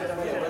Yeah.